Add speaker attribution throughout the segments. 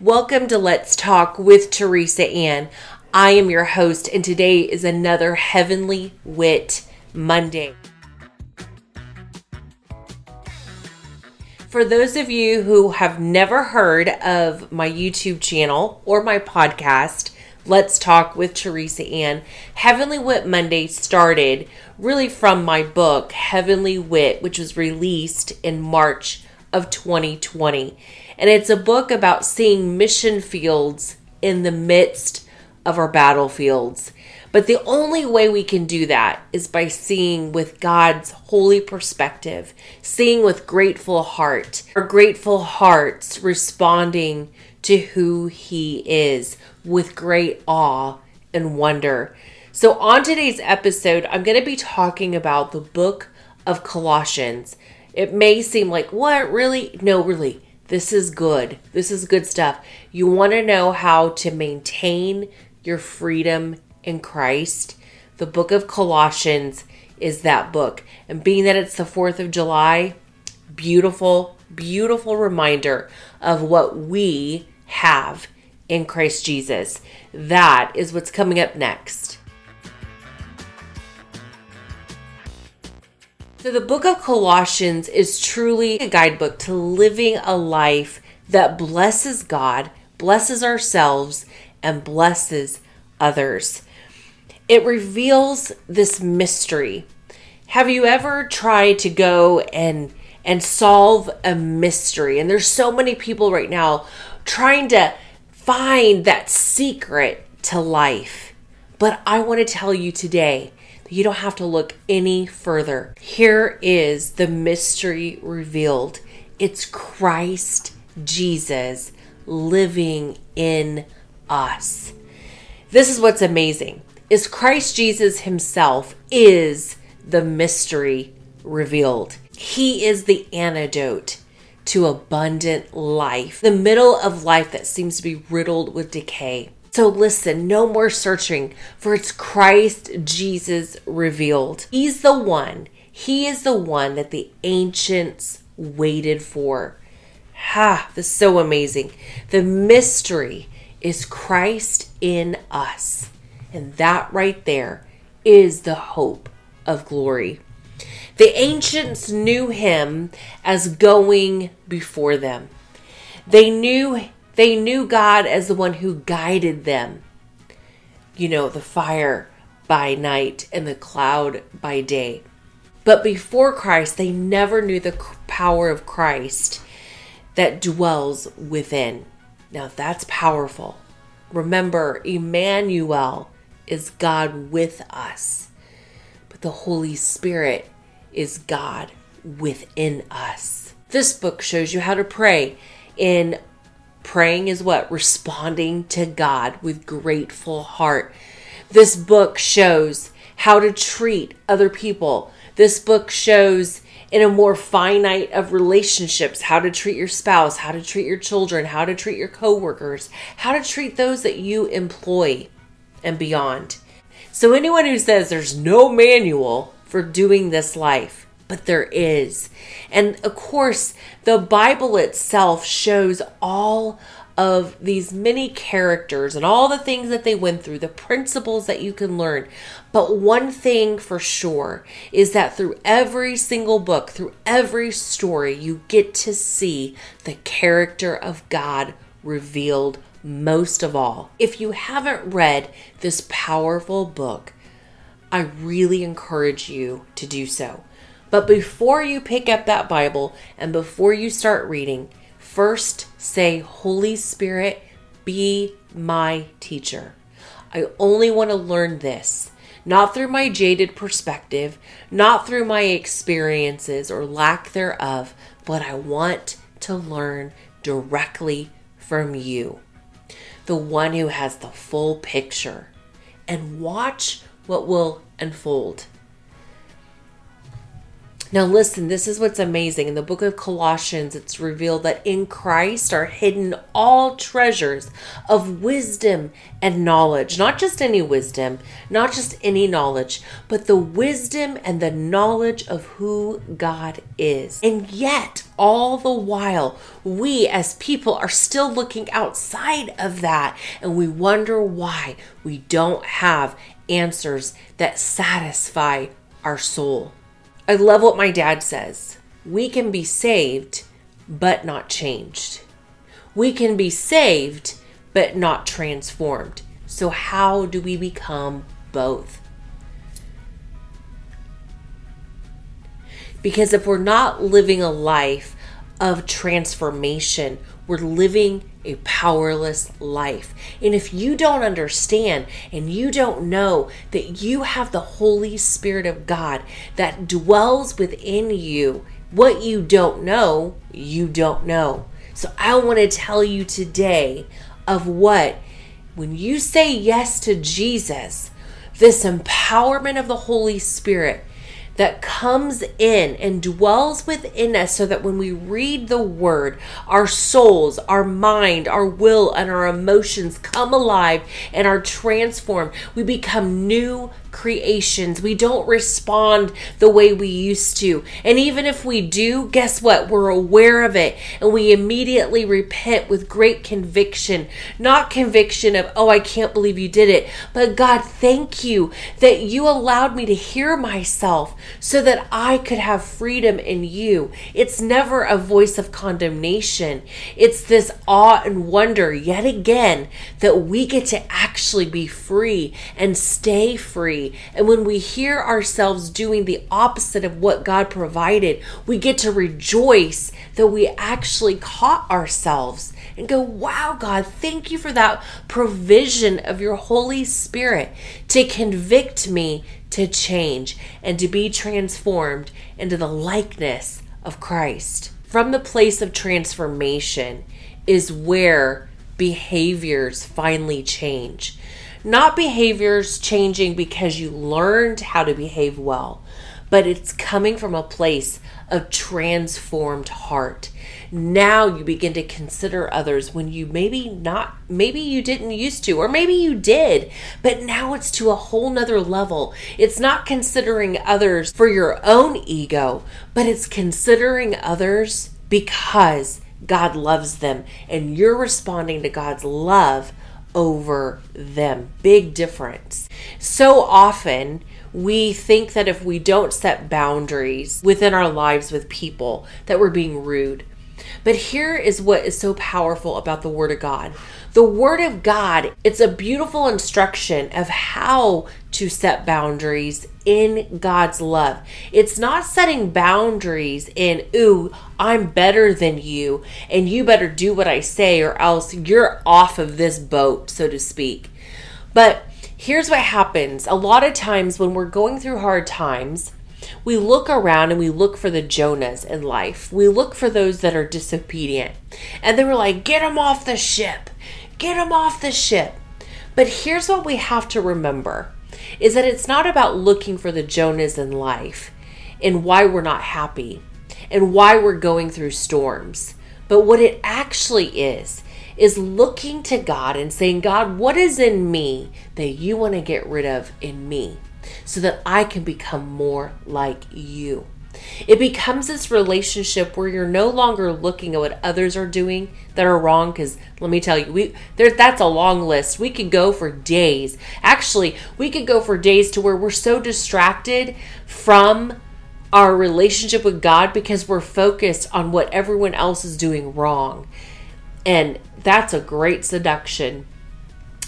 Speaker 1: Welcome to Let's Talk with Teresa Ann. I am your host, and today is another Heavenly Wit Monday. For those of you who have never heard of my YouTube channel or my podcast, Let's Talk with Teresa Ann, Heavenly Wit Monday started really from my book, Heavenly Wit, which was released in March of 2020. And it's a book about seeing mission fields in the midst of our battlefields. But the only way we can do that is by seeing with God's holy perspective, seeing with grateful heart, our grateful hearts responding to who He is with great awe and wonder. So, on today's episode, I'm going to be talking about the book of Colossians. It may seem like, what, really? No, really. This is good. This is good stuff. You want to know how to maintain your freedom in Christ? The book of Colossians is that book. And being that it's the 4th of July, beautiful, beautiful reminder of what we have in Christ Jesus. That is what's coming up next. So, the book of Colossians is truly a guidebook to living a life that blesses God, blesses ourselves, and blesses others. It reveals this mystery. Have you ever tried to go and and solve a mystery? And there's so many people right now trying to find that secret to life. But I want to tell you today you don't have to look any further. Here is the mystery revealed it's Christ Jesus living in us. This is what's amazing. Is Christ Jesus himself is the mystery revealed. He is the antidote to abundant life, the middle of life that seems to be riddled with decay. So listen, no more searching, for it's Christ Jesus revealed. He's the one, He is the one that the ancients waited for. Ha, this is so amazing. The mystery is Christ in us. And that right there is the hope of glory. The ancients knew him as going before them. They knew they knew God as the one who guided them. You know, the fire by night and the cloud by day. But before Christ, they never knew the power of Christ that dwells within. Now that's powerful. Remember, Emmanuel is God with us, but the Holy Spirit is God within us. This book shows you how to pray in Praying is what? Responding to God with grateful heart. This book shows how to treat other people. This book shows in a more finite of relationships how to treat your spouse, how to treat your children, how to treat your coworkers, how to treat those that you employ and beyond. So anyone who says there's no manual for doing this life, but there is. And of course, the Bible itself shows all of these many characters and all the things that they went through, the principles that you can learn. But one thing for sure is that through every single book, through every story, you get to see the character of God revealed most of all. If you haven't read this powerful book, I really encourage you to do so. But before you pick up that Bible and before you start reading, first say, Holy Spirit, be my teacher. I only want to learn this, not through my jaded perspective, not through my experiences or lack thereof, but I want to learn directly from you, the one who has the full picture, and watch what will unfold. Now, listen, this is what's amazing. In the book of Colossians, it's revealed that in Christ are hidden all treasures of wisdom and knowledge. Not just any wisdom, not just any knowledge, but the wisdom and the knowledge of who God is. And yet, all the while, we as people are still looking outside of that and we wonder why we don't have answers that satisfy our soul. I love what my dad says. We can be saved, but not changed. We can be saved, but not transformed. So, how do we become both? Because if we're not living a life of transformation, we're living a powerless life. And if you don't understand and you don't know that you have the Holy Spirit of God that dwells within you, what you don't know, you don't know. So I want to tell you today of what, when you say yes to Jesus, this empowerment of the Holy Spirit that comes in and dwells within us so that when we read the word, our souls, our mind, our will, and our emotions come alive and are transformed. We become new creations. We don't respond the way we used to. And even if we do, guess what? We're aware of it and we immediately repent with great conviction. Not conviction of, oh, I can't believe you did it, but God, thank you that you allowed me to hear myself so that I could have freedom in you. It's never a voice of condemnation, it's this awe and wonder yet again that we get to actually be free and stay free and when we hear ourselves doing the opposite of what God provided, we get to rejoice that we actually caught ourselves and go, Wow, God, thank you for that provision of your Holy Spirit to convict me to change and to be transformed into the likeness of Christ. From the place of transformation is where behaviors finally change. Not behaviors changing because you learned how to behave well, but it's coming from a place of transformed heart. Now you begin to consider others when you maybe not, maybe you didn't used to, or maybe you did, but now it's to a whole nother level. It's not considering others for your own ego, but it's considering others because God loves them and you're responding to God's love over them. Big difference. So often, we think that if we don't set boundaries within our lives with people, that we're being rude. But here is what is so powerful about the Word of God. The Word of God, it's a beautiful instruction of how to set boundaries in God's love. It's not setting boundaries in, ooh, I'm better than you, and you better do what I say, or else you're off of this boat, so to speak. But here's what happens a lot of times when we're going through hard times, we look around and we look for the Jonahs in life. We look for those that are disobedient. And then we're like, get them off the ship. Get them off the ship. But here's what we have to remember is that it's not about looking for the Jonahs in life and why we're not happy and why we're going through storms. But what it actually is, is looking to God and saying, God, what is in me that you want to get rid of in me so that I can become more like you? It becomes this relationship where you're no longer looking at what others are doing that are wrong. Because let me tell you, we there that's a long list. We could go for days. Actually, we could go for days to where we're so distracted from our relationship with God because we're focused on what everyone else is doing wrong. And that's a great seduction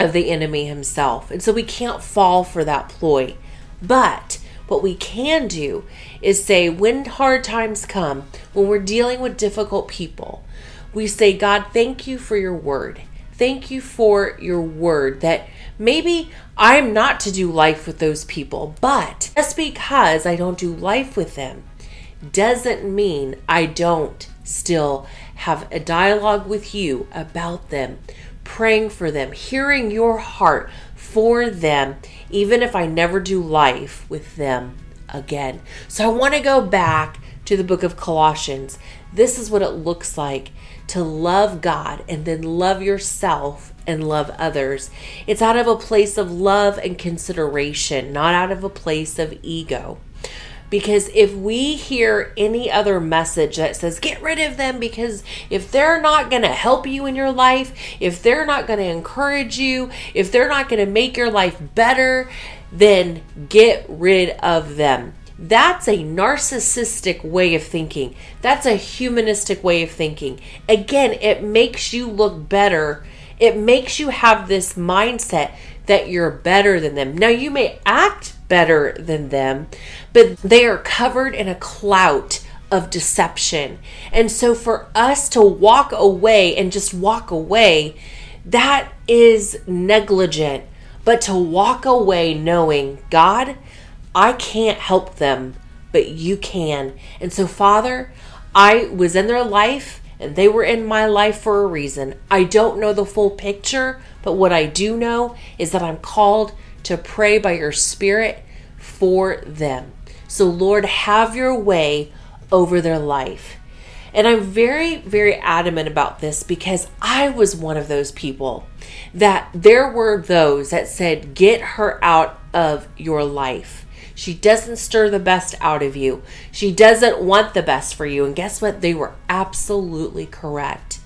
Speaker 1: of the enemy himself. And so we can't fall for that ploy. But what we can do is say, when hard times come, when we're dealing with difficult people, we say, God, thank you for your word. Thank you for your word that maybe I'm not to do life with those people, but just because I don't do life with them doesn't mean I don't still have a dialogue with you about them, praying for them, hearing your heart for them, even if I never do life with them again. So I want to go back to the book of Colossians. This is what it looks like to love God and then love yourself and love others. It's out of a place of love and consideration, not out of a place of ego. Because if we hear any other message that says, get rid of them, because if they're not going to help you in your life, if they're not going to encourage you, if they're not going to make your life better, then get rid of them. That's a narcissistic way of thinking. That's a humanistic way of thinking. Again, it makes you look better. It makes you have this mindset that you're better than them. Now, you may act better than them, but they are covered in a clout of deception. And so, for us to walk away and just walk away, that is negligent. But to walk away knowing, God, I can't help them, but you can. And so, Father, I was in their life and they were in my life for a reason. I don't know the full picture, but what I do know is that I'm called to pray by your Spirit for them. So, Lord, have your way over their life. And I'm very, very adamant about this because I was one of those people that there were those that said, Get her out of your life. She doesn't stir the best out of you. She doesn't want the best for you. And guess what? They were absolutely correct.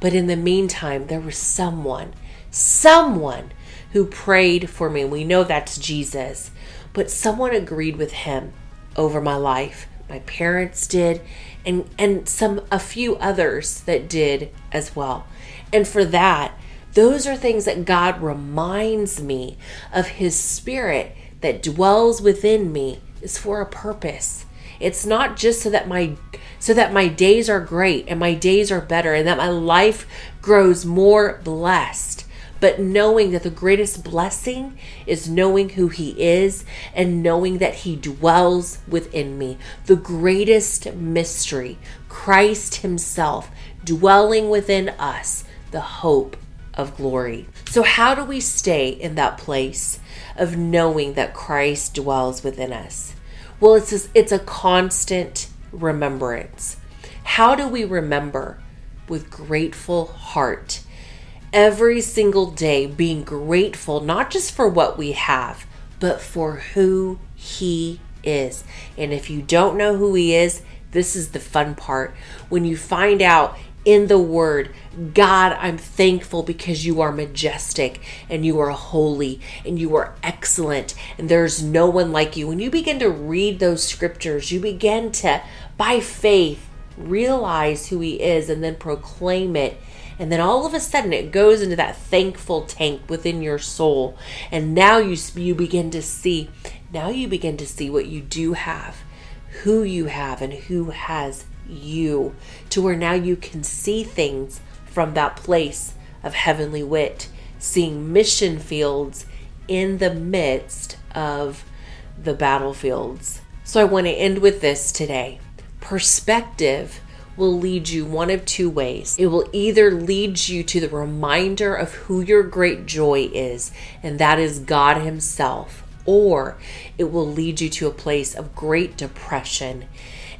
Speaker 1: But in the meantime, there was someone, someone who prayed for me. We know that's Jesus. But someone agreed with him over my life. My parents did, and and some a few others that did as well. And for that, those are things that God reminds me of his spirit that dwells within me is for a purpose. It's not just so that my so that my days are great and my days are better and that my life grows more blessed. But knowing that the greatest blessing is knowing who He is and knowing that He dwells within me. The greatest mystery, Christ Himself dwelling within us, the hope of glory. So, how do we stay in that place of knowing that Christ dwells within us? Well, it's it's a constant remembrance. How do we remember? With grateful heart. Every single day, being grateful, not just for what we have, but for who He is. And if you don't know who He is, this is the fun part. When you find out in the word. God, I'm thankful because you are majestic and you are holy and you are excellent and there's no one like you. When you begin to read those scriptures, you begin to, by faith, realize who He is and then proclaim it. And then all of a sudden it goes into that thankful tank within your soul. And now you, you begin to see, now you begin to see what you do have, who you have, and who has you to where now you can see things from that place of heavenly wit, seeing mission fields in the midst of the battlefields. So I want to end with this today. Perspective will lead you one of two ways. It will either lead you to the reminder of who your great joy is, and that is God Himself, or it will lead you to a place of great depression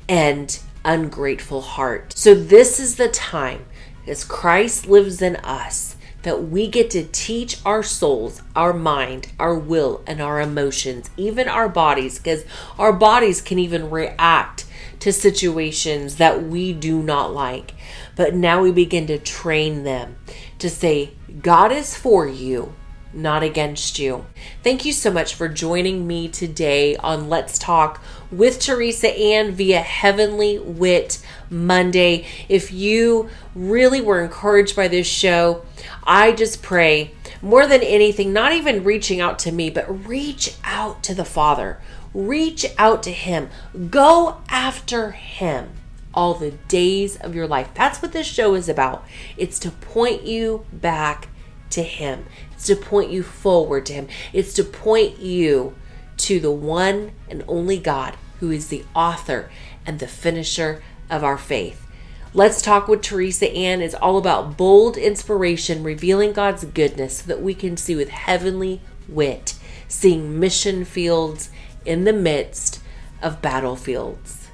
Speaker 1: and ungrateful heart. So, this is the time as Christ lives in us that we get to teach our souls, our mind, our will, and our emotions, even our bodies, because our bodies can even react to situations that we do not like. But now we begin to train them to say, God is for you not against you. Thank you so much for joining me today on Let's Talk with Teresa Ann via Heavenly Wit Monday. If you really were encouraged by this show, I just pray more than anything, not even reaching out to me, but reach out to the Father. Reach out to Him. Go after Him all the days of your life. That's what this show is about. It's to point you back to Him. It's to point you forward to Him. It's to point you to the one and only God who is the author and the finisher of our faith. Let's Talk with Teresa Ann is all about bold inspiration, revealing God's goodness so that we can see with heavenly wit, seeing mission fields in the midst of battlefields.